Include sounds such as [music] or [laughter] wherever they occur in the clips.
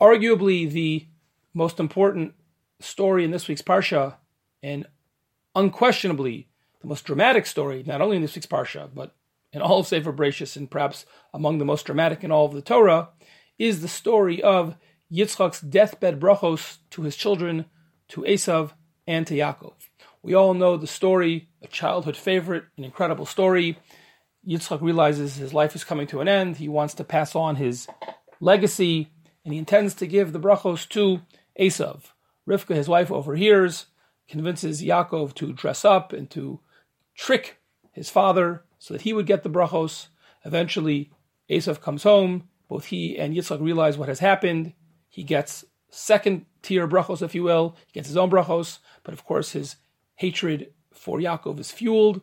arguably the most important story in this week's Parsha, and unquestionably the most dramatic story, not only in this week's Parsha, but in all of Sefer Bereshis, and perhaps among the most dramatic in all of the Torah, is the story of Yitzchak's deathbed brachos to his children, to Esav and to Yaakov. We all know the story, a childhood favorite, an incredible story. Yitzchak realizes his life is coming to an end. He wants to pass on his legacy, and he intends to give the brachos to Esav. Rivka, his wife, overhears, convinces Yaakov to dress up and to trick his father so that he would get the brachos. Eventually, Esav comes home. Both he and Yitzchak realize what has happened. He gets second tier brachos, if you will. He gets his own brachos, but of course his hatred for Yaakov is fueled.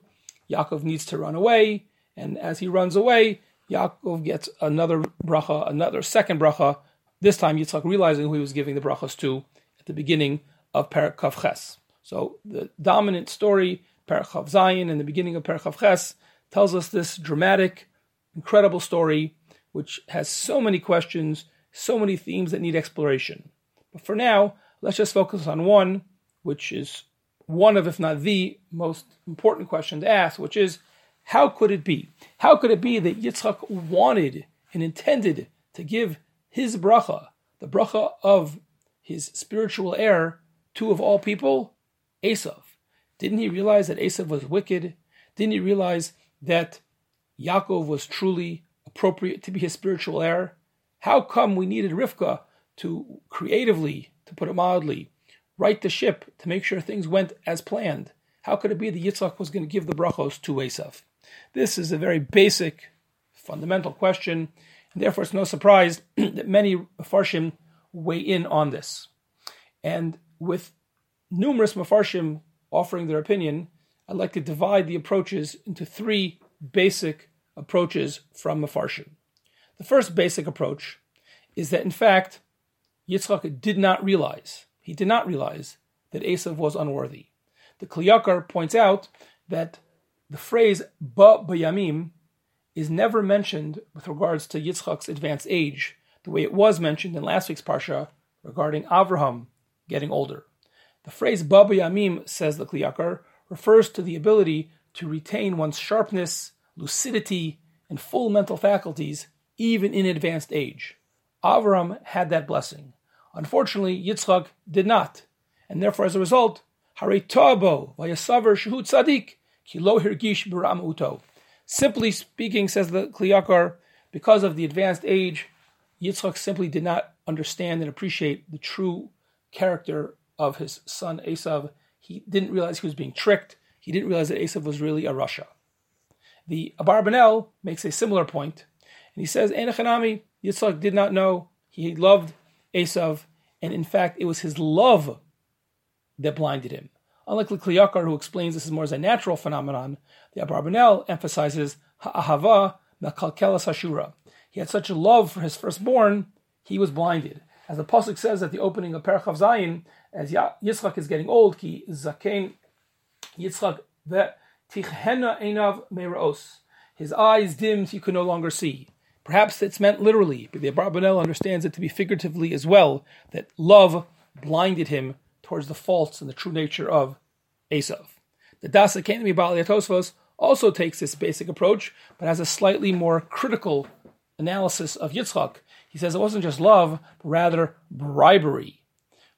Yaakov needs to run away, and as he runs away, Yaakov gets another bracha, another second bracha. This time, Yitzchak realizing who he was giving the brachos to at the beginning of Perak Ches. So the dominant story, Perak Zayin, in the beginning of Perak Ches, tells us this dramatic, incredible story, which has so many questions, so many themes that need exploration. But for now, let's just focus on one, which is one of, if not the most important question to ask, which is how could it be? How could it be that Yitzchak wanted and intended to give his bracha, the bracha of his spiritual heir, to of all people, Esav? Didn't he realize that Esav was wicked? Didn't he realize that Yaakov was truly appropriate to be his spiritual heir? How come we needed Rivka to creatively, to put it mildly, right the ship to make sure things went as planned? How could it be that Yitzchak was going to give the brachos to Esav? This is a very basic, fundamental question, and therefore it's no surprise [clears throat] that many Mefarshim weigh in on this. And with numerous Mefarshim offering their opinion, I'd like to divide the approaches into three basic approaches from Mefarshim. The first basic approach is that, in fact, Yitzchak did not realize, he did not realize that Esav was unworthy. The Kli Yakar points out that the phrase ba bayamim is never mentioned with regards to Yitzchak's advanced age, the way it was mentioned in last week's parsha regarding Avraham getting older. The phrase ba bayamim, says the Kli Yakar, refers to the ability to retain one's sharpness, lucidity, and full mental faculties even in advanced age. Avram had that blessing. Unfortunately, Yitzchak did not, and therefore, as a result, Hare Toabo Vayasavar Shehut Tzadik Kilo Hirgish Biram Uto. Simply speaking, says the Kli Yakar, because of the advanced age, Yitzchak simply did not understand and appreciate the true character of his son Esav. He didn't realize he was being tricked. He didn't realize that Esav was really a rasha. The Abarbanel makes a similar point, and he says, Enochanami, Yitzchak did not know. He loved Esav, and in fact, it was his love that blinded him. Unlike the Kli Yakar, who explains this is more as a natural phenomenon, the Abarbanel emphasizes ha'ahava mekalkelas hashura. He had such a love for his firstborn, he was blinded. As the pasuk says at the opening of Perchav Zayin, as Yitzchak is getting old, ki zaken Yitzchak tichhena enav meiraos. His eyes dimmed, he could no longer see. Perhaps it's meant literally, but the Abarbanel understands it to be figuratively as well, that love blinded him towards the faults and the true nature of Esav. The Da'as Zekeinim Baalei Tosafos also takes this basic approach, but has a slightly more critical analysis of Yitzchak. He says it wasn't just love, but rather bribery.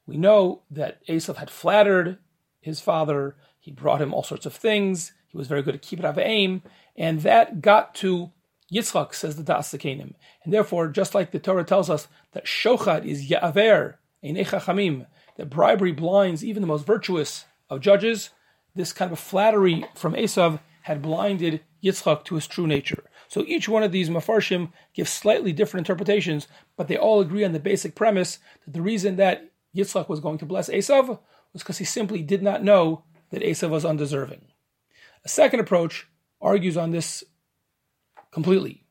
We know that Esav had flattered his father, he brought him all sorts of things, he was very good at kibbud av v'em, and that got to Yitzchak, says the Das And therefore, just like the Torah tells us that Shochad is Ya'aver, Einei Chachamim, that bribery blinds even the most virtuous of judges. This kind of flattery from Esav had blinded Yitzchak to his true nature. So each one of these mafarshim gives slightly different interpretations, but they all agree on the basic premise that the reason that Yitzchak was going to bless Esav was because he simply did not know that Esav was undeserving. A second approach argues on this completely.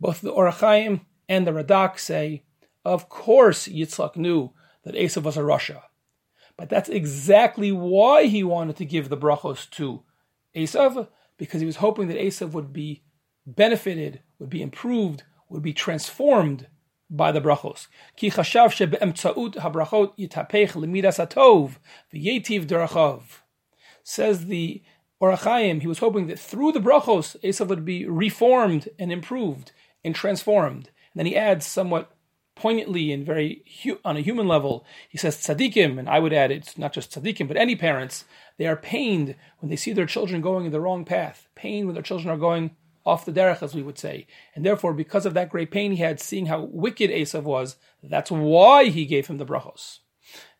Both the Ohr HaChaim and the Radak say, of course Yitzchak knew that Esav was a rasha. But that's exactly why he wanted to give the brachos to Esav, because he was hoping that Esav would be benefited, would be improved, would be transformed by the brachos. Ki chashav habrachot yitapech v'yetiv derachov. Says the Ohr HaChaim, he was hoping that through the brachos, Esav would be reformed and improved and transformed. And then he adds somewhat poignantly and very hu- on a human level, he says tzaddikim, and I would add it's not just tzaddikim, but any parents, they are pained when they see their children going in the wrong path, pained when their children are going off the derech, as we would say. And therefore, because of that great pain he had, seeing how wicked Esav was, that's why he gave him the brachos.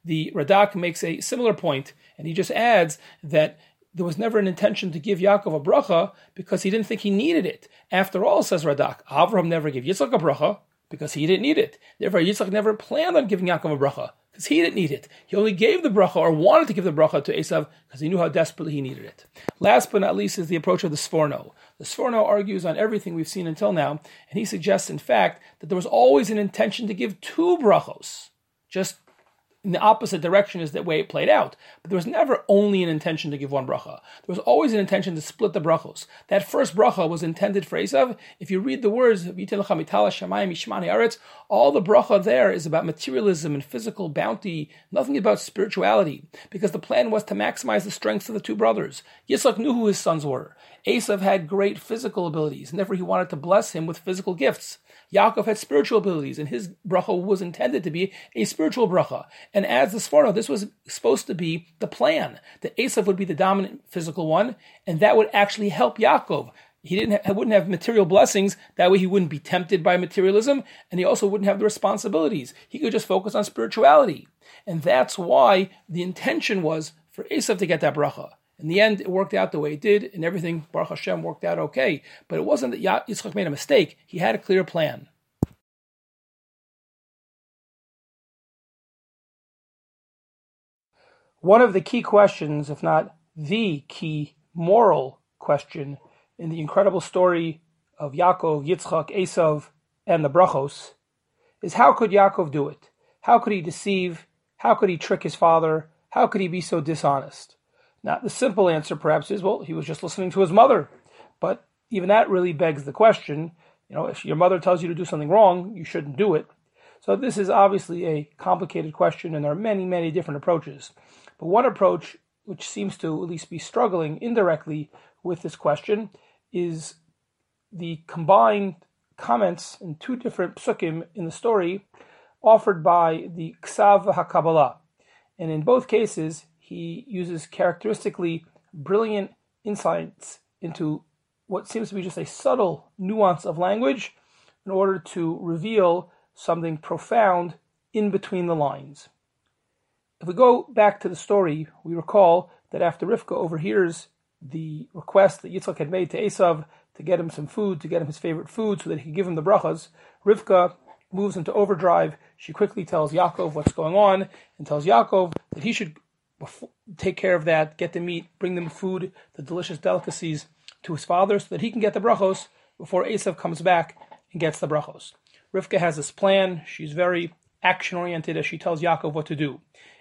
The Radak makes a similar point, and he just adds that there was never an intention to give Yaakov a bracha because he didn't think he needed it. After all, says Radak, Avraham never gave Yitzchak a bracha because he didn't need it. Therefore, Yitzchak never planned on giving Yaakov a bracha because he didn't need it. He only gave the bracha or wanted to give the bracha to Esav because he knew how desperately he needed it. Last but not least is the approach of the Sforno. The Sforno argues on everything we've seen until now, and he suggests, in fact, that there was always an intention to give two brachos, just in the opposite direction is the way it played out. But there was never only an intention to give one bracha. There was always an intention to split the brachos. That first bracha was intended for Esav. If you read the words, all the bracha there is about materialism and physical bounty, nothing about spirituality, because the plan was to maximize the strengths of the two brothers. Yitzchak knew who his sons were. Esav had great physical abilities, and therefore he wanted to bless him with physical gifts. Yaakov had spiritual abilities, and his bracha was intended to be a spiritual bracha. And as the Sforno, this was supposed to be the plan that Esav would be the dominant physical one, and that would actually help Yaakov. He didn't ha- wouldn't have material blessings. That way, he wouldn't be tempted by materialism, and he also wouldn't have the responsibilities. He could just focus on spirituality, and that's why the intention was for Esav to get that bracha. In the end, it worked out the way it did, and everything, Baruch Hashem, worked out okay. But it wasn't that Yitzchak made a mistake. He had a clear plan. One of the key questions, if not the key moral question in the incredible story of Yaakov, Yitzchak, Esav, and the Brachos, is how could Yaakov do it? How could he deceive? How could he trick his father? How could he be so dishonest? Now, the simple answer perhaps is, well, he was just listening to his mother. But even that really begs the question, you know, if your mother tells you to do something wrong, you shouldn't do it. So this is obviously a complicated question, and there are many, many different approaches. But one approach, which seems to at least be struggling indirectly with this question, is the combined comments in two different psukim in the story offered by the Ksav HaKabbalah. And in both cases, he uses characteristically brilliant insights into what seems to be just a subtle nuance of language in order to reveal something profound in between the lines. If we go back to the story, we recall that after Rivka overhears the request that Yitzchak had made to Esav to get him some food, to get him his favorite food so that he could give him the brachas, Rivka moves into overdrive. She quickly tells Yaakov what's going on and tells Yaakov that he should take care of that, get the meat, bring them food, the delicious delicacies to his father so that he can get the brachos before Esav comes back and gets the brachos. Rivka has this plan. She's very action oriented as she tells Yaakov what to do.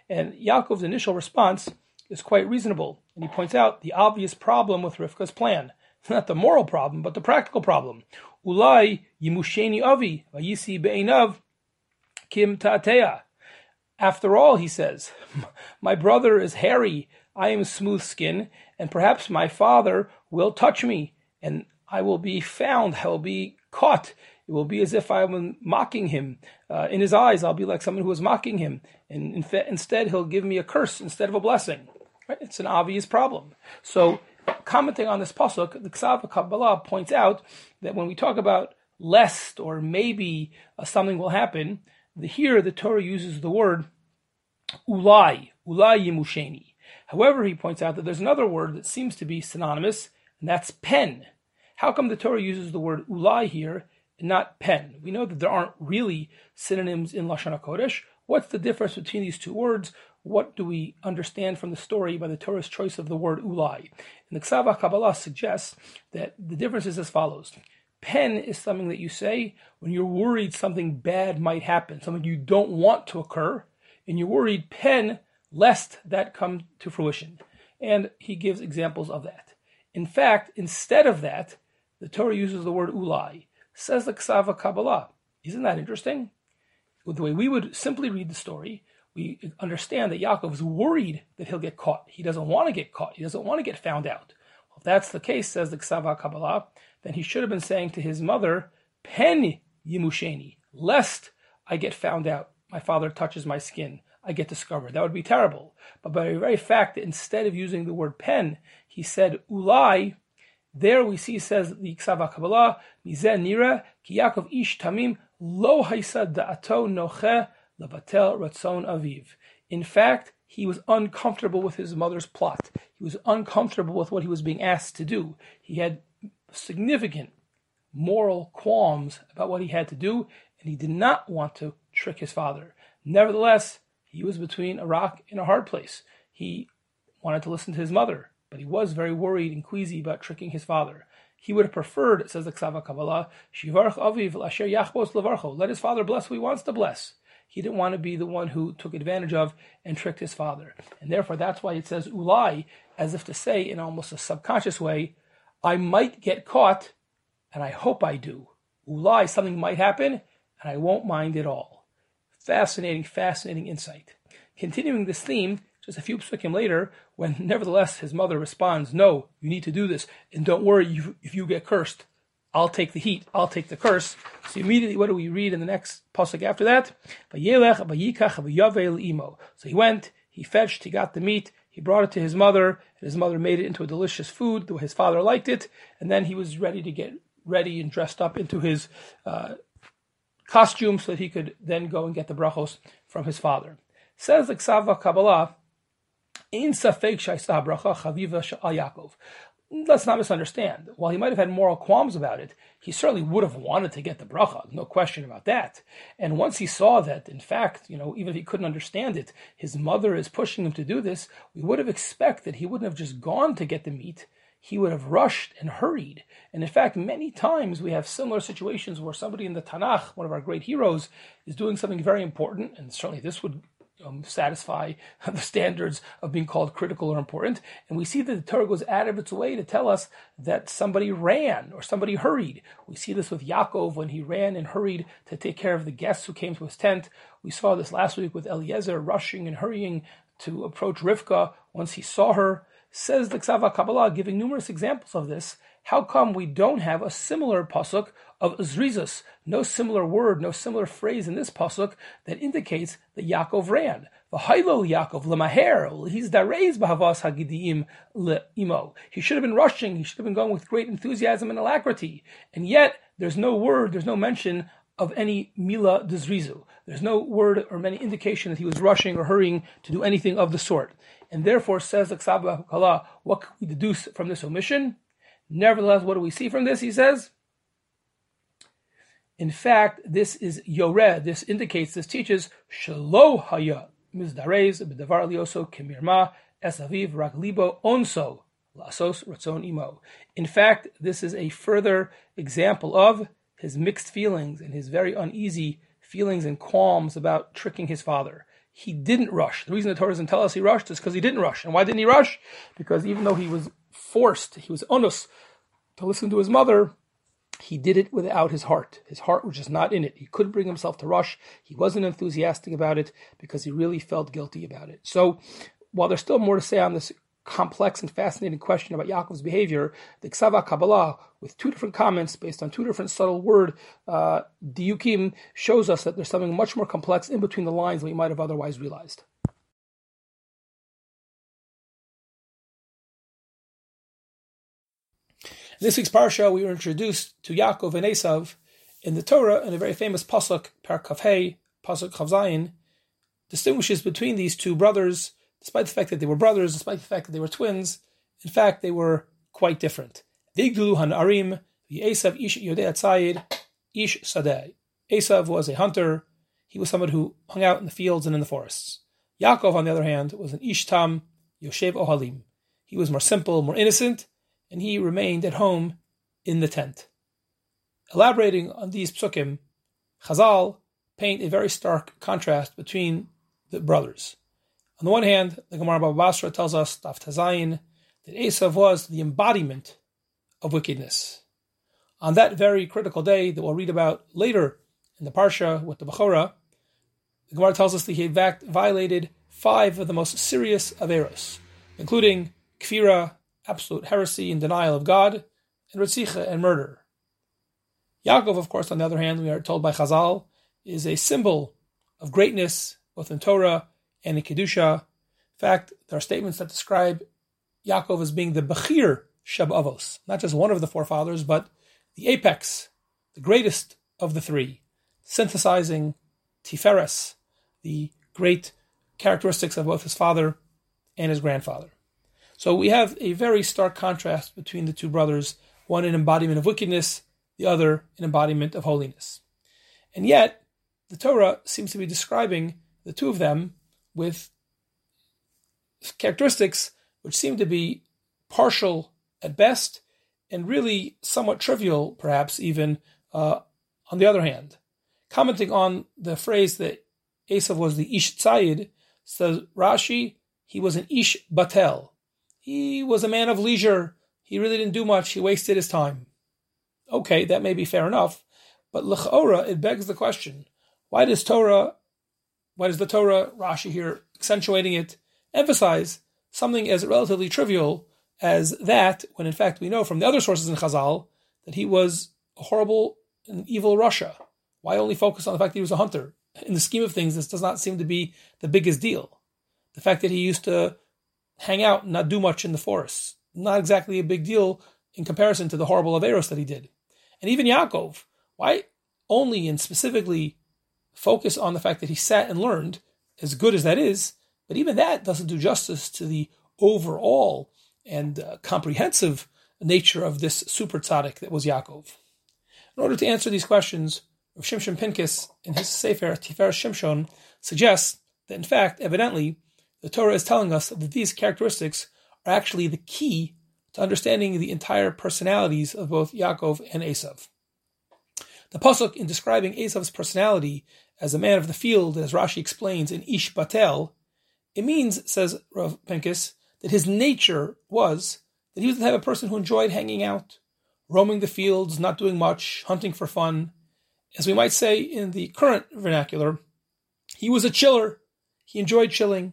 And Yaakov's initial response is quite reasonable. And he points out the obvious problem with Rivka's plan. [laughs] Not the moral problem, but the practical problem. Ulai yimusheni avi vayisi be'enav kim ta'ateya. After all, he says, [laughs] my brother is hairy, I am smooth skin, and perhaps my father will touch me, and I will be found, I will be caught. It will be as if I am mocking him. Uh, in his eyes, I'll be like someone who is mocking him, and in fa- instead, he'll give me a curse instead of a blessing. Right? It's an obvious problem. So, commenting on this pasuk, the Ksav Kabbalah points out that when we talk about lest or maybe uh, something will happen, here the Torah uses the word ulai, ulai yimusheni. However, he points out that there's another word that seems to be synonymous, and that's pen. How come the Torah uses the word ulai here and not pen? We know that there aren't really synonyms in Lashon HaKodesh. What's the difference between these two words? What do we understand from the story by the Torah's choice of the word ulai? And the Ksav Kabbalah suggests that the difference is as follows. Pen is something that you say when you're worried something bad might happen, something you don't want to occur, and you're worried pen lest that come to fruition. And he gives examples of that. In fact, instead of that, the Torah uses the word ulai. Says the Ksav HaKabbalah. Isn't that interesting? the way we would simply read the story, we understand that Yaakov is worried that he'll get caught. He doesn't want to get caught. He doesn't want to get found out. Well, if that's the case, says the Ksav HaKabbalah, then he should have been saying to his mother, Pen Yimusheni, lest I get found out. My father touches my skin. I get discovered. That would be terrible. But by the very fact that instead of using the word pen, he said ulai, there we see says the Ksav HaKabbalah, Mizeh Nira, Ki Yaakov Ish Tamim, Lo Haisa Da'ato Noche Levatel Ratzon Aviv. In fact, he was uncomfortable with his mother's plot. He was uncomfortable with what he was being asked to do. He had significant moral qualms about what he had to do, and he did not want to trick his father. Nevertheless, he was between a rock and a hard place. He wanted to listen to his mother, but he was very worried and queasy about tricking his father. He would have preferred, says the Ksav HaKabbalah, Shivarch Aviv Asher Yachbos Levarcho. Let his father bless who he wants to bless. He didn't want to be the one who took advantage of and tricked his father. And therefore, that's why it says ulai, as if to say, in almost a subconscious way, I might get caught, and I hope I do. Ulai, something might happen, and I won't mind at all. Fascinating, fascinating insight. Continuing this theme, just a few psukim later, when [laughs] nevertheless his mother responds, No, you need to do this, and don't worry if you get cursed. I'll take the heat, I'll take the curse. So immediately, what do we read in the next pasuk after that? So he went, he fetched, he got the meat, he brought it to his mother, and his mother made it into a delicious food. His father liked it, and then he was ready to get ready and dressed up into his uh, costume so that he could then go and get the brachos from his father. Says the Ksav HaKabbalah, in Safek Shaisa Bracha Chaviva Yaakov let's not misunderstand. While he might have had moral qualms about it, he certainly would have wanted to get the bracha, no question about that. And once he saw that, in fact, you know, even if he couldn't understand it, his mother is pushing him to do this, we would have expected he wouldn't have just gone to get the meat. He would have rushed and hurried. And in fact, many times we have similar situations where somebody in the Tanakh, one of our great heroes, is doing something very important, and certainly this would um, satisfy [laughs] the standards of being called critical or important. And we see that the Torah goes out of its way to tell us that somebody ran or somebody hurried. We see this with Yaakov when he ran and hurried to take care of the guests who came to his tent. We saw this last week with Eliezer rushing and hurrying to approach Rivka once he saw her. Says the Ksav HaKabbalah, giving numerous examples of this. How come we don't have a similar pasuk of Zrizus, no similar word, no similar phrase in this pasuk that indicates that Yaakov ran. V'hailo Yaakov lemaher, he's dareis b'havas hagidim le'imo. He should have been rushing, he should have been going with great enthusiasm and alacrity. And yet, there's no word, there's no mention of any mila dezrizu. There's no word or many indication that he was rushing or hurrying to do anything of the sort. And therefore, says the Ksav HaKabbalah, what can we deduce from this omission? Nevertheless, what do we see from this? He says, in fact, this is Yored. This indicates, this teaches Shalo Haya Mizdarez B'Davar Lioso Kemirma Esaviv Raglibo Onso Lasos Ratzon Imo. In fact, this is a further example of his mixed feelings and his very uneasy feelings and qualms about tricking his father. He didn't rush. The reason the Torah doesn't tell us he rushed is because he didn't rush. And why didn't he rush? Because even though he was forced, he was onus to listen to his mother, he did it without his heart. His heart was just not in it. He couldn't bring himself to rush. He wasn't enthusiastic about it because he really felt guilty about it. So, while there's still more to say on this complex and fascinating question about Yaakov's behavior, the Ksav HaKabbalah, with two different comments based on two different subtle word uh, diukim, shows us that there's something much more complex in between the lines than we might have otherwise realized. In this week's parsha, we were introduced to Yaakov and Esav in the Torah, and a very famous pasuk, Par Kavhei, pasuk Chavzayin, distinguishes between these two brothers, despite the fact that they were brothers, despite the fact that they were twins. In fact, they were quite different. Vigdulu han arim, Esav ish yodei atzayid, ish sadeh. Esav was a hunter. He was someone who hung out in the fields and in the forests. Yaakov, on the other hand, was an ishtam, yoshev ohalim. He was more simple, more innocent, and he remained at home in the tent. Elaborating on these psukim, Chazal paint a very stark contrast between the brothers. On the one hand, the Gemara Baba Basra tells us, Daf Tazayin, that Esav was the embodiment of wickedness. On that very critical day that we'll read about later in the Parsha with the Bechorah, the Gemara tells us that he had violated five of the most serious of averos, including kfira, absolute heresy and denial of God, and ritzicha and murder. Yaakov, of course, on the other hand, we are told by Chazal, is a symbol of greatness, both in Torah and in Kedusha. In fact, there are statements that describe Yaakov as being the Bechir Sheb Avos, not just one of the forefathers, but the apex, the greatest of the three, synthesizing Tiferes, the great characteristics of both his father and his grandfather. So we have a very stark contrast between the two brothers, one an embodiment of wickedness, the other an embodiment of holiness. And yet, the Torah seems to be describing the two of them with characteristics which seem to be partial at best and really somewhat trivial, perhaps even uh, on the other hand. Commenting on the phrase that Esav was the Ish Tzayid, says Rashi, he was an Ish Batel. He was a man of leisure. He really didn't do much. He wasted his time. Okay, that may be fair enough, but l'chaora it begs the question: Why does Torah, why does the Torah Rashi here accentuating it emphasize something as relatively trivial as that, when in fact we know from the other sources in Chazal that he was a horrible and evil rasha? Why only focus on the fact that he was a hunter? In the scheme of things, this does not seem to be the biggest deal. The fact that he used to hang out and not do much in the forests, not exactly a big deal in comparison to the horrible Averos that he did. And even Yaakov, why only and specifically focus on the fact that he sat and learned, as good as that is, but even that doesn't do justice to the overall and uh, comprehensive nature of this super tzaddik that was Yaakov. In order to answer these questions, Rav Shimshon Pincus, in his Sefer Tiferes Shimshon, suggests that in fact, evidently, the Torah is telling us that these characteristics are actually the key to understanding the entire personalities of both Yaakov and Esav. The pasuk in describing Esav's personality as a man of the field, as Rashi explains in Ish Batel, it means, says Rav Pincus, that his nature was that he was the type of person who enjoyed hanging out, roaming the fields, not doing much, hunting for fun. As we might say in the current vernacular, he was a chiller. He enjoyed chilling.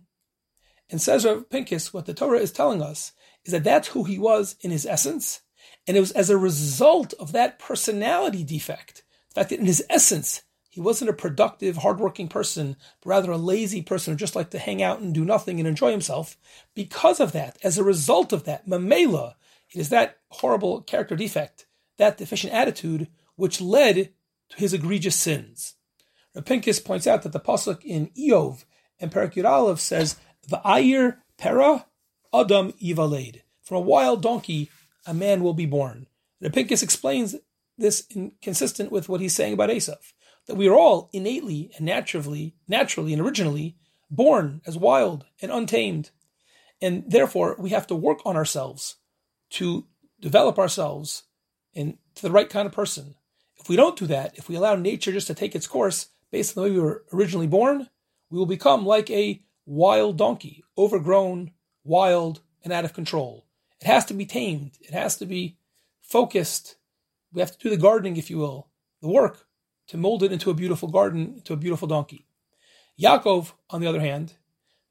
And says Rav Pincus, what the Torah is telling us is that that's who he was in his essence. And it was as a result of that personality defect, the fact that in his essence, he wasn't a productive, hardworking person, but rather a lazy person who just liked to hang out and do nothing and enjoy himself. Because of that, as a result of that, mamela, it is that horrible character defect, that deficient attitude, which led to his egregious sins. Rav Pincus points out that the pasuk in Iyov and Parak says, "Va'ayir pera Adam Ivaled. From a wild donkey, a man will be born. And Pincus explains this in, consistent with what he's saying about Esav, that we are all innately and naturally, naturally and originally born as wild and untamed. And therefore, we have to work on ourselves to develop ourselves into the right kind of person. If we don't do that, if we allow nature just to take its course based on the way we were originally born, we will become like a wild donkey, overgrown, wild, and out of control. It has to be tamed. It has to be focused. We have to do the gardening, if you will, the work to mold it into a beautiful garden, into a beautiful donkey. Yaakov, on the other hand,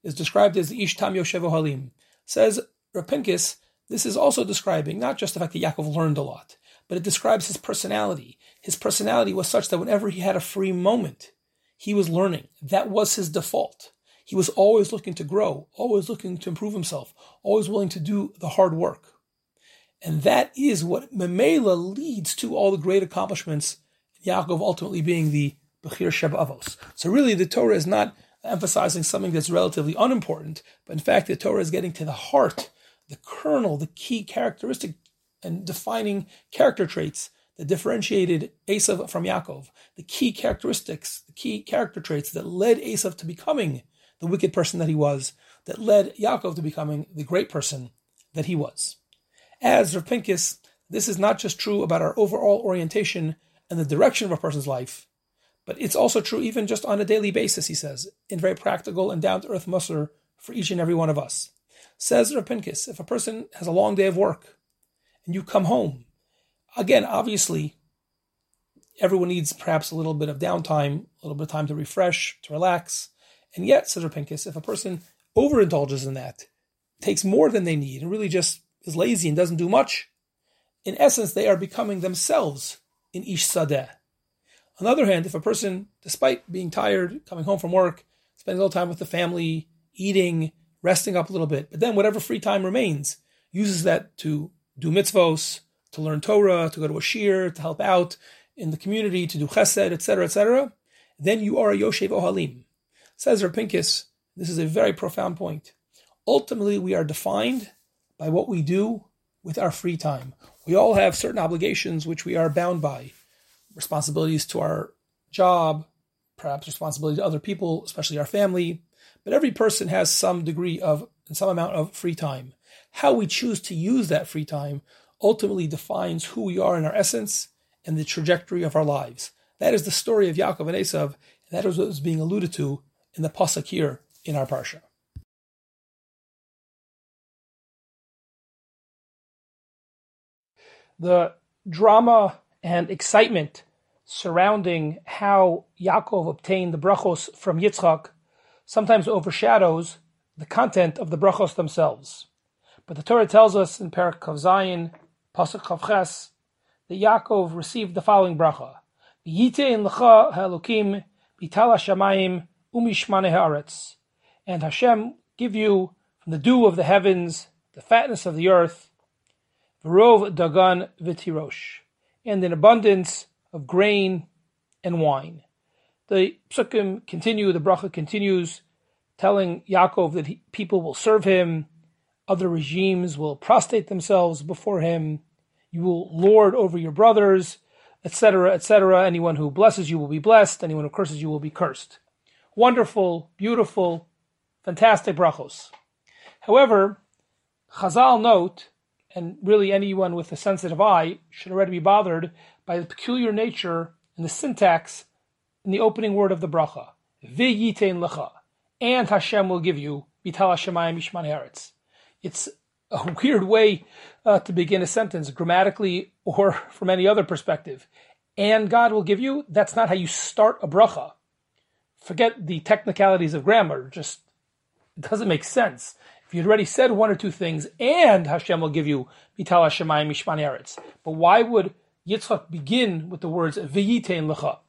is described as the Ish Tam Yoshevo Halim. Says Rav Pincus, this is also describing not just the fact that Yaakov learned a lot, but it describes his personality. His personality was such that whenever he had a free moment, he was learning. That was his default. He was always looking to grow, always looking to improve himself, always willing to do the hard work. And that is what Memela leads to all the great accomplishments, Yaakov ultimately being the Bechir Shabavos. So really the Torah is not emphasizing something that's relatively unimportant, but in fact the Torah is getting to the heart, the kernel, the key characteristic and defining character traits that differentiated Esav from Yaakov, the key characteristics, the key character traits that led Esav to becoming the wicked person that he was, that led Yaakov to becoming the great person that he was. As Rav Pincus, this is not just true about our overall orientation and the direction of a person's life, but it's also true even just on a daily basis, he says, in very practical and down to earth musr for each and every one of us. Says Rav Pincus, if a person has a long day of work and you come home, again, obviously, Everyone needs perhaps a little bit of downtime, a little bit of time to refresh, to relax. And yet, says Pincus, if a person overindulges in that, takes more than they need, and really just is lazy and doesn't do much, in essence, they are becoming themselves in Ish Sadeh. On the other hand, if a person, despite being tired, coming home from work, spending a little time with the family, eating, resting up a little bit, but then whatever free time remains, uses that to do mitzvos, to learn Torah, to go to a shiur, to help out in the community, to do chesed, etc., etc., then you are a Yoshev Ohalim. Says Pincus, this is a very profound point. Ultimately, we are defined by what we do with our free time. We all have certain obligations which we are bound by, responsibilities to our job, perhaps responsibility to other people, especially our family. But every person has some degree of some amount of free time. How we choose to use that free time ultimately defines who we are in our essence and the trajectory of our lives. That is the story of Yaakov and Esav, and that is what is being alluded to in the pasuk here in our parsha. The drama and excitement surrounding how Yaakov obtained the brachos from Yitzchak sometimes overshadows the content of the brachos themselves. But the Torah tells us in Perak Kav Zayin, Pasuk Chavches, that Yaakov received the following bracha: in lecha ha'elokim bitala shamayim umishmane haaretz, and Hashem give you from the dew of the heavens, the fatness of the earth, v'rov dagan v'tirosh, and an abundance of grain and wine. The psukim continue, the bracha continues, telling Yaakov that he, people will serve him, other regimes will prostrate themselves before him, you will lord over your brothers, etc., etc. Anyone who blesses you will be blessed, anyone who curses you will be cursed. Wonderful, beautiful, fantastic brachos. However, Chazal note, and really anyone with a sensitive eye should already be bothered by the peculiar nature and the syntax in the opening word of the bracha. V'yitein lecha. And Hashem will give you. Vital Hashemayim Mishman Eretz. It's a [laughs] weird way uh, to begin a sentence, grammatically or [laughs] from any other perspective. And God will give you. That's not how you start a bracha. Forget the technicalities of grammar. Just it doesn't make sense. If you'd already said one or two things, and Hashem will give you Vital Hashemayim Mishman Eretz. But why would Yitzchak begin with the words V'yitein lecha?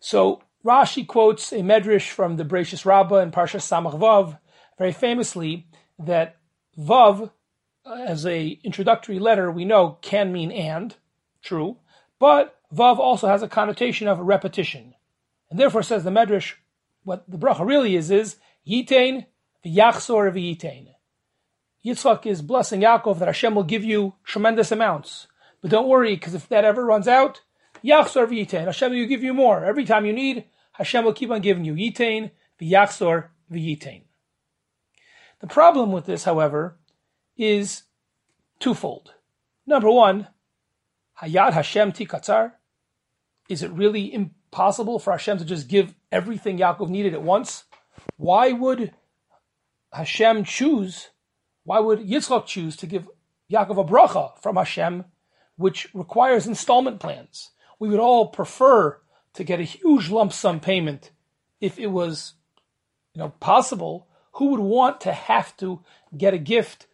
So Rashi quotes a medrash from the Bereishis Rabbah in Parsha Samach Vav, very famously, that Vav, uh, as a introductory letter, we know can mean and, true, but Vav also has a connotation of repetition. And therefore says the medrash, what the bracha really is, is Yitain v'yachsor v'yitain. Yitzchak is blessing Yaakov that Hashem will give you tremendous amounts. But don't worry, because if that ever runs out, Yachsor v'yitain. Hashem will give you more. Every time you need, Hashem will keep on giving you. Yitain v'yachsor v'yitain. The problem with this, however, is twofold. Number one, Hayad Hashem tikatzar. Is it really impossible for Hashem to just give everything Yaakov needed at once? Why would Hashem choose? Why would Yitzchak choose to give Yaakov a bracha from Hashem, which requires installment plans? we would all prefer to get a huge lump sum payment if it was, you know, possible. Who would want to have to get a gift,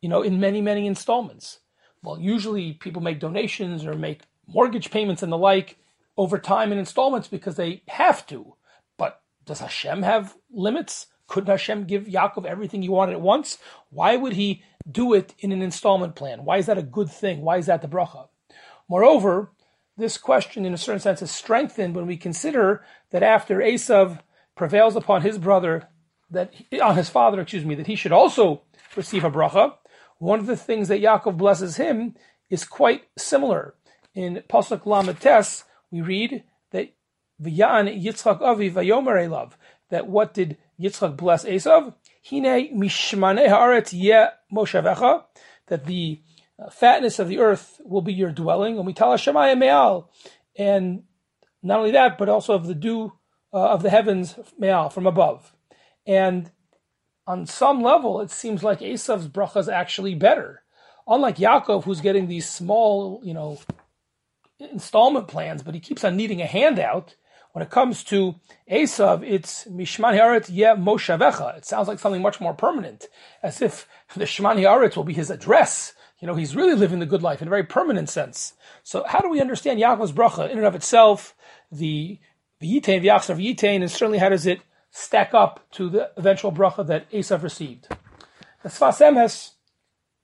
you know, in many, many installments? Well, usually people make donations or make mortgage payments and the like over time in installments because they have to. But does Hashem have limits? Couldn't Hashem give Yaakov everything he wanted at once? Why would he do it in an installment plan? Why is that a good thing? Why is that the bracha? Moreover, this question, in a certain sense, is strengthened when we consider that after Esav prevails upon his brother, that on his father, excuse me, that he should also receive a bracha. One of the things that Yaakov blesses him is quite similar. In Pasuk Lamates, we read that V'yan Yitzchak Avi Vayomer Elav, that what did Yitzchak bless Esav? Hine mishmaneh haaretz ye moshavecha, that the uh, fatness of the earth will be your dwelling. And we tell Hashemayim Me'al. And not only that, but also of the dew uh, of the heavens Me'al, from above. And on some level, it seems like Esav's bracha is actually better. Unlike Yaakov, who's getting these small, you know, installment plans, but he keeps on needing a handout. When it comes to Esav, it's Mishman Haaretz Ye Moshavecha. It sounds like something much more permanent, as if the Shmani Haaretz will be his address. You know, he's really living the good life in a very permanent sense. So how do we understand Yaakov's bracha in and of itself, the Yitain, the Achsar of Yitain, and certainly how does it stack up to the eventual bracha that Esav received? The Sfas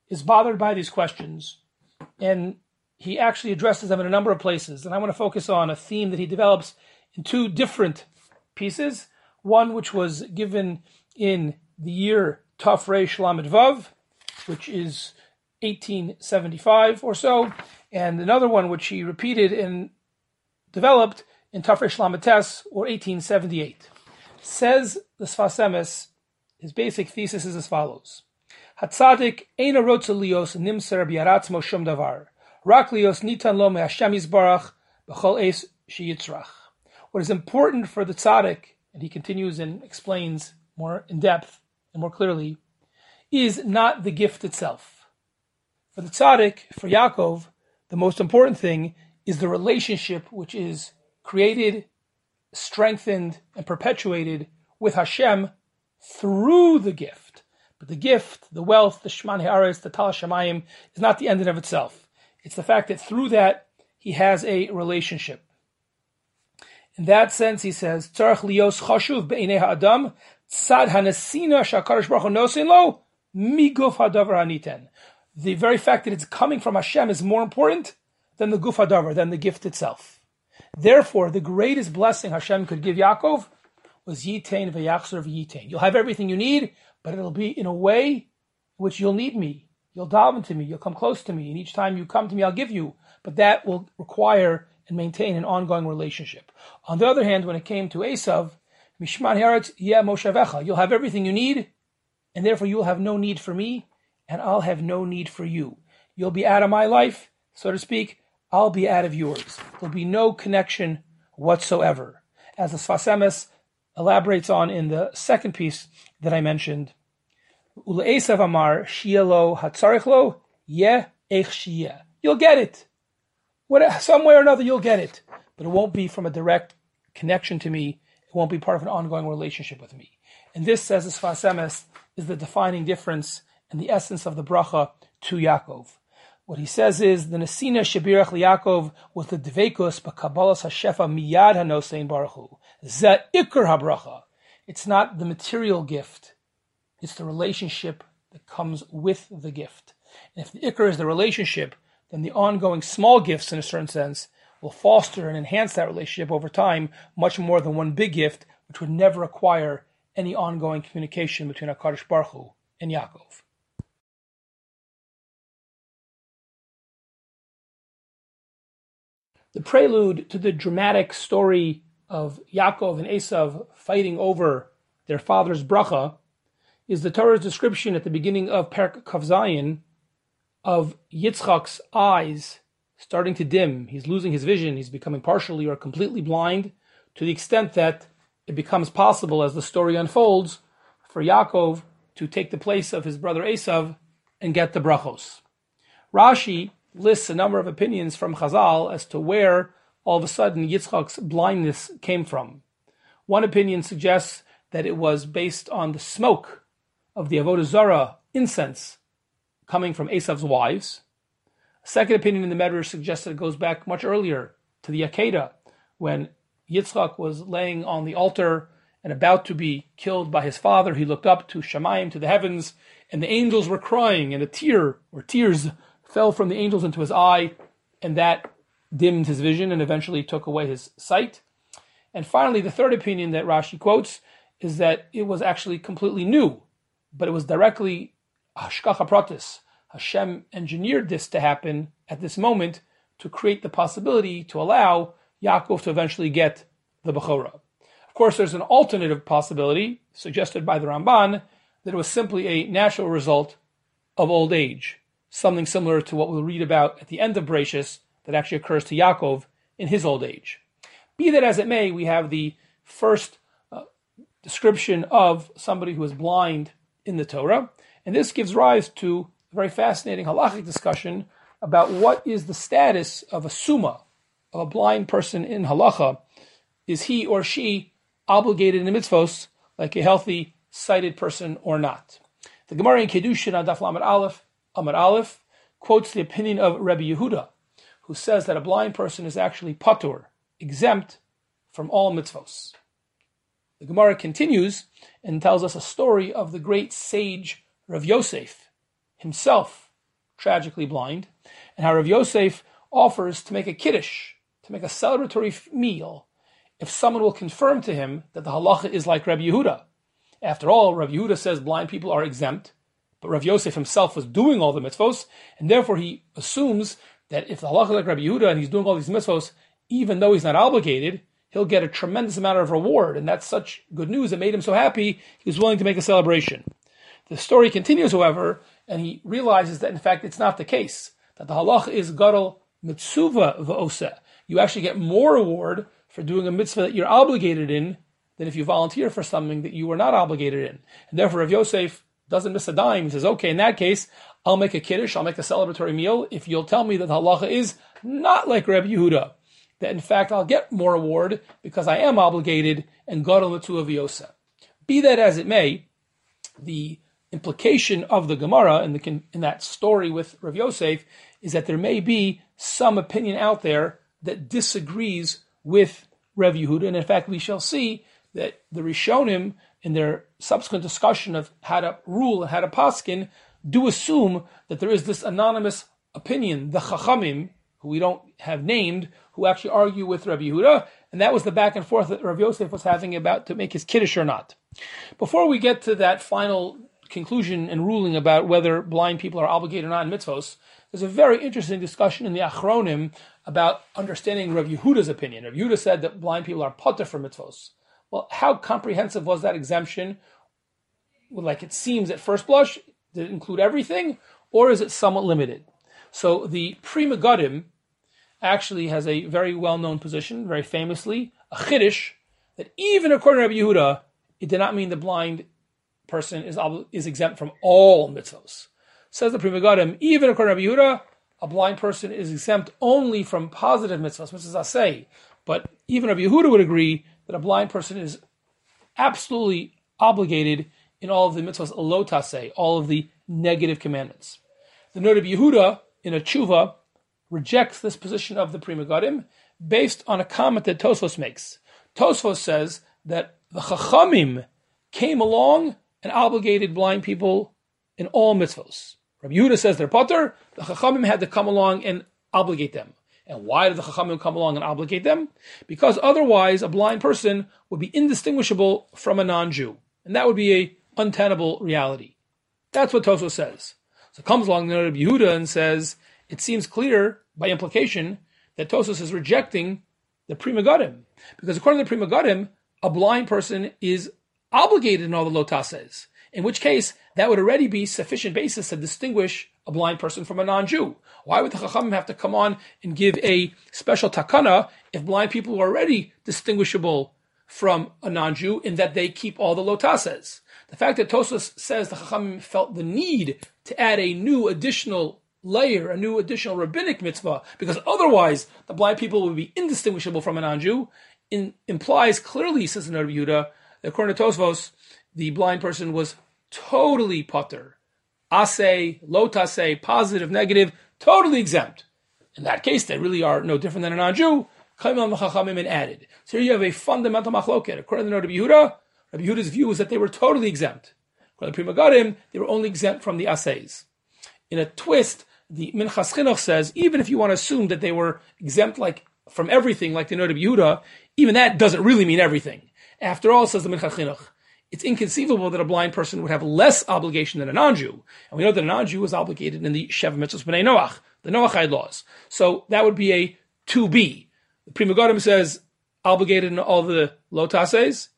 is bothered by these questions, and he actually addresses them in a number of places. And I want to focus on a theme that he develops in two different pieces. One which was given in the year Tafrei Shlamid Vav, which is 1875 or so, and another one which he repeated and developed in Tafrei Shlamid Tes, or 1878. Says the Sfas Emes, his basic thesis is as follows. Hatzadik ein rotza lios nimser biaratzmo shum davar. What is important for the tzaddik, and he continues and explains more in depth and more clearly, is not the gift itself. For the tzaddik, for Yaakov, the most important thing is the relationship which is created, strengthened, and perpetuated with Hashem through the gift. But the gift, the wealth, the Shman Haaretz, the Tal Shemayim, is not the end in of itself. It's the fact that through that he has a relationship. In that sense, he says, Tzarech lios chashuv be'enei ha'adam, tzad hanasina shakarish baruch nosin lo, miguf hadavar haniten. The very fact that it's coming from Hashem is more important than the guf hadavar, than the gift itself. Therefore, the greatest blessing Hashem could give Yaakov was yitain v'yachzer v'yitain. You'll have everything you need, but it'll be in a way which you'll need me. You'll daven to me. You'll come close to me, and each time you come to me, I'll give you. But that will require and maintain an ongoing relationship. On the other hand, when it came to Esav, Mishman Haaretz Yeh Moshavecha, you'll have everything you need, and therefore you'll have no need for me, and I'll have no need for you. You'll be out of my life, so to speak, I'll be out of yours. There'll be no connection whatsoever. As the Sfas Emes elaborates on in the second piece that I mentioned, Ule Esav Amar Shielo Hatzarichlo Yeh Eich You'll get it. What, some way or another, you'll get it, but it won't be from a direct connection to me. It won't be part of an ongoing relationship with me. And this, says Sfas Emes, is the defining difference and the essence of the bracha to Yaakov. What he says is the Nesina Shabirach Yaakov was the Dvekos B'Kabbalas Hashefa Miyad Hanosein Baruchu. Ze Iker HaBracha. It's not the material gift. It's the relationship that comes with the gift. And if the Iker is the relationship, then the ongoing small gifts, in a certain sense, will foster and enhance that relationship over time much more than one big gift, which would never acquire any ongoing communication between HaKadosh Baruch Hu and Yaakov. The prelude to the dramatic story of Yaakov and Esav fighting over their father's bracha is the Torah's description at the beginning of Perk Kavzayin of Yitzchak's eyes starting to dim. He's losing his vision. He's becoming partially or completely blind to the extent that it becomes possible as the story unfolds for Yaakov to take the place of his brother Esav and get the brachos. Rashi lists a number of opinions from Chazal as to where all of a sudden Yitzchak's blindness came from. One opinion suggests that it was based on the smoke of the Avodah Zarah incense coming from Esav's wives. A second opinion in the Medrash suggests that it goes back much earlier to the Akedah, when Yitzchak was laying on the altar and about to be killed by his father. He looked up to Shemayim, to the heavens, and the angels were crying, and a tear or tears fell from the angels into his eye, and that dimmed his vision and eventually took away his sight. And finally, the third opinion that Rashi quotes is that it was actually completely new, but it was directly Hashgacha Pratis. Hashem engineered this to happen at this moment to create the possibility to allow Yaakov to eventually get the Bechorah. Of course, there's an alternative possibility suggested by the Ramban that it was simply a natural result of old age, something similar to what we'll read about at the end of Bereshis that actually occurs to Yaakov in his old age. Be that as it may, we have the first uh, description of somebody who is blind in the Torah, and this gives rise to a very fascinating halachic discussion about what is the status of a summa, of a blind person in halacha, is he or she obligated in the mitzvos like a healthy, sighted person or not? The Gemara in Kedushin on Daf Lamed Aleph, Amad Aleph, quotes the opinion of Rabbi Yehuda, who says that a blind person is actually patur, exempt from all mitzvos. The Gemara continues and tells us a story of the great sage Rav Yosef, himself tragically blind, and how Rav Yosef offers to make a kiddush, to make a celebratory meal, if someone will confirm to him that the halacha is like Rav Yehuda. After all, Rav Yehuda says blind people are exempt, but Rav Yosef himself was doing all the mitzvos, and therefore he assumes that if the halacha is like Rav Yehuda and he's doing all these mitzvos, even though he's not obligated, he'll get a tremendous amount of reward, and that's such good news. It made him so happy, he was willing to make a celebration. The story continues, however, and he realizes that in fact it's not the case, that the halacha is gadol metzuveh v'oseh. You actually get more reward for doing a mitzvah that you're obligated in than if you volunteer for something that you were not obligated in. And therefore, if Yosef doesn't miss a dime, he says, okay, in that case, I'll make a kiddush, I'll make a celebratory meal if you'll tell me that the halacha is not like Reb Yehuda. That in fact I'll get more reward because I am obligated and gadol metzuveh v'oseh. Be that as it may, the implication of the Gemara in, the, in that story with Rav Yosef is that there may be some opinion out there that disagrees with Rav Yehuda, and in fact we shall see that the Rishonim, in their subsequent discussion of how to rule and how to paskin, do assume that there is this anonymous opinion, the Chachamim, who we don't have named, who actually argue with Rav Yehuda, and that was the back and forth that Rav Yosef was having about to make his kiddush or not. Before we get to that final conclusion and ruling about whether blind people are obligated or not in mitzvos, there's a very interesting discussion in the Achronim about understanding Rav Yehuda's opinion. Rav Yehuda said that blind people are patur for mitzvos. Well, how comprehensive was that exemption? Well, like it seems at first blush, did it include everything, or is it somewhat limited? So the prima actually has a very well-known position, very famously, a chiddush, that even according to Rabbi Yehuda, it did not mean the blind person is, is exempt from all mitzvos. Says the Pri Megadim, even according to Rabbi Yehuda, a blind person is exempt only from positive mitzvahs, mitzvahs say. But even Rabbi Yehuda would agree that a blind person is absolutely obligated in all of the mitzvahs alotase, all of the negative commandments. The Noda Yehuda in a tshuva rejects this position of the Pri Megadim based on a comment that Tosfos makes. Tosfos says that the Chachamim came along and obligated blind people in all mitzvos. Rabbi Yehuda says they're patur. The Chachamim had to come along and obligate them. And why did the Chachamim come along and obligate them? Because otherwise, a blind person would be indistinguishable from a non-Jew, and that would be a untenable reality. That's what Tosfos says. So comes along the Noda Yehuda and says it seems clear by implication that Tosfos is rejecting the Pri Megadim, because according to the Pri Megadim, a blind person is obligated in all the lotases in which case that would already be sufficient basis to distinguish a blind person from a non-Jew. Why would the Chachamim have to come on and give a special takana if blind people are already distinguishable from a non-Jew in that they keep all the lotases? The fact that Tosfos says the Chachamim felt the need to add a new additional layer, a new additional rabbinic mitzvah, because otherwise the blind people would be indistinguishable from a non-Jew, in, implies clearly, says the Noda Yehuda, that according to Tosfos, the blind person was totally patur. Ase, lotase, positive, negative, totally exempt. In that case, they really are no different than a non-Jew. and added. So here you have a fundamental machloket. According to the Noda Yehuda, Rabbi Yehuda's view is that they were totally exempt. According to Pri Megadim, they were only exempt from the assays. In a twist, the Minchas Chinuch says, even if you want to assume that they were exempt like from everything, like the Rabbi Yehuda, even that doesn't really mean everything. After all, says the Minchas Chinuch, it's inconceivable that a blind person would have less obligation than a non-Jew. And we know that a non-Jew was obligated in the Sheva Mitzvahs B'nai Noach, the Noachide laws. So that would be a 2b. The Pri Megadim says obligated in all the lotases.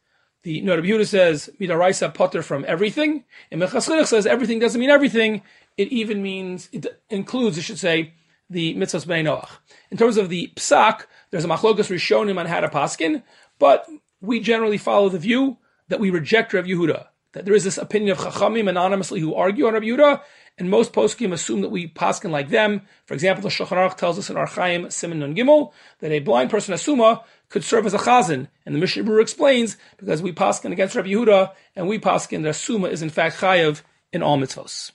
The Noda Yehuda says midaraisa patur from everything. And Mechas says everything doesn't mean everything. It even means, it includes, I should say, the mitzvahs b'nai Noach. In terms of the psak, there's a machlokas rishonim on how to paskin, but we generally follow the view that we reject Rav Yehuda, that there is this opinion of Chachamim anonymously who argue on Rabbi Yehuda, and most poskim assume that we paskin like them. For example, the Shulchan Aruch tells us in Orach Chaim Siman Nun Gimel that a blind person asuma could serve as a chazan, and the Mishnah Berurah explains because we paskin against Rabbi Yehuda, and we paskin that asuma is in fact chayav in all mitzvos.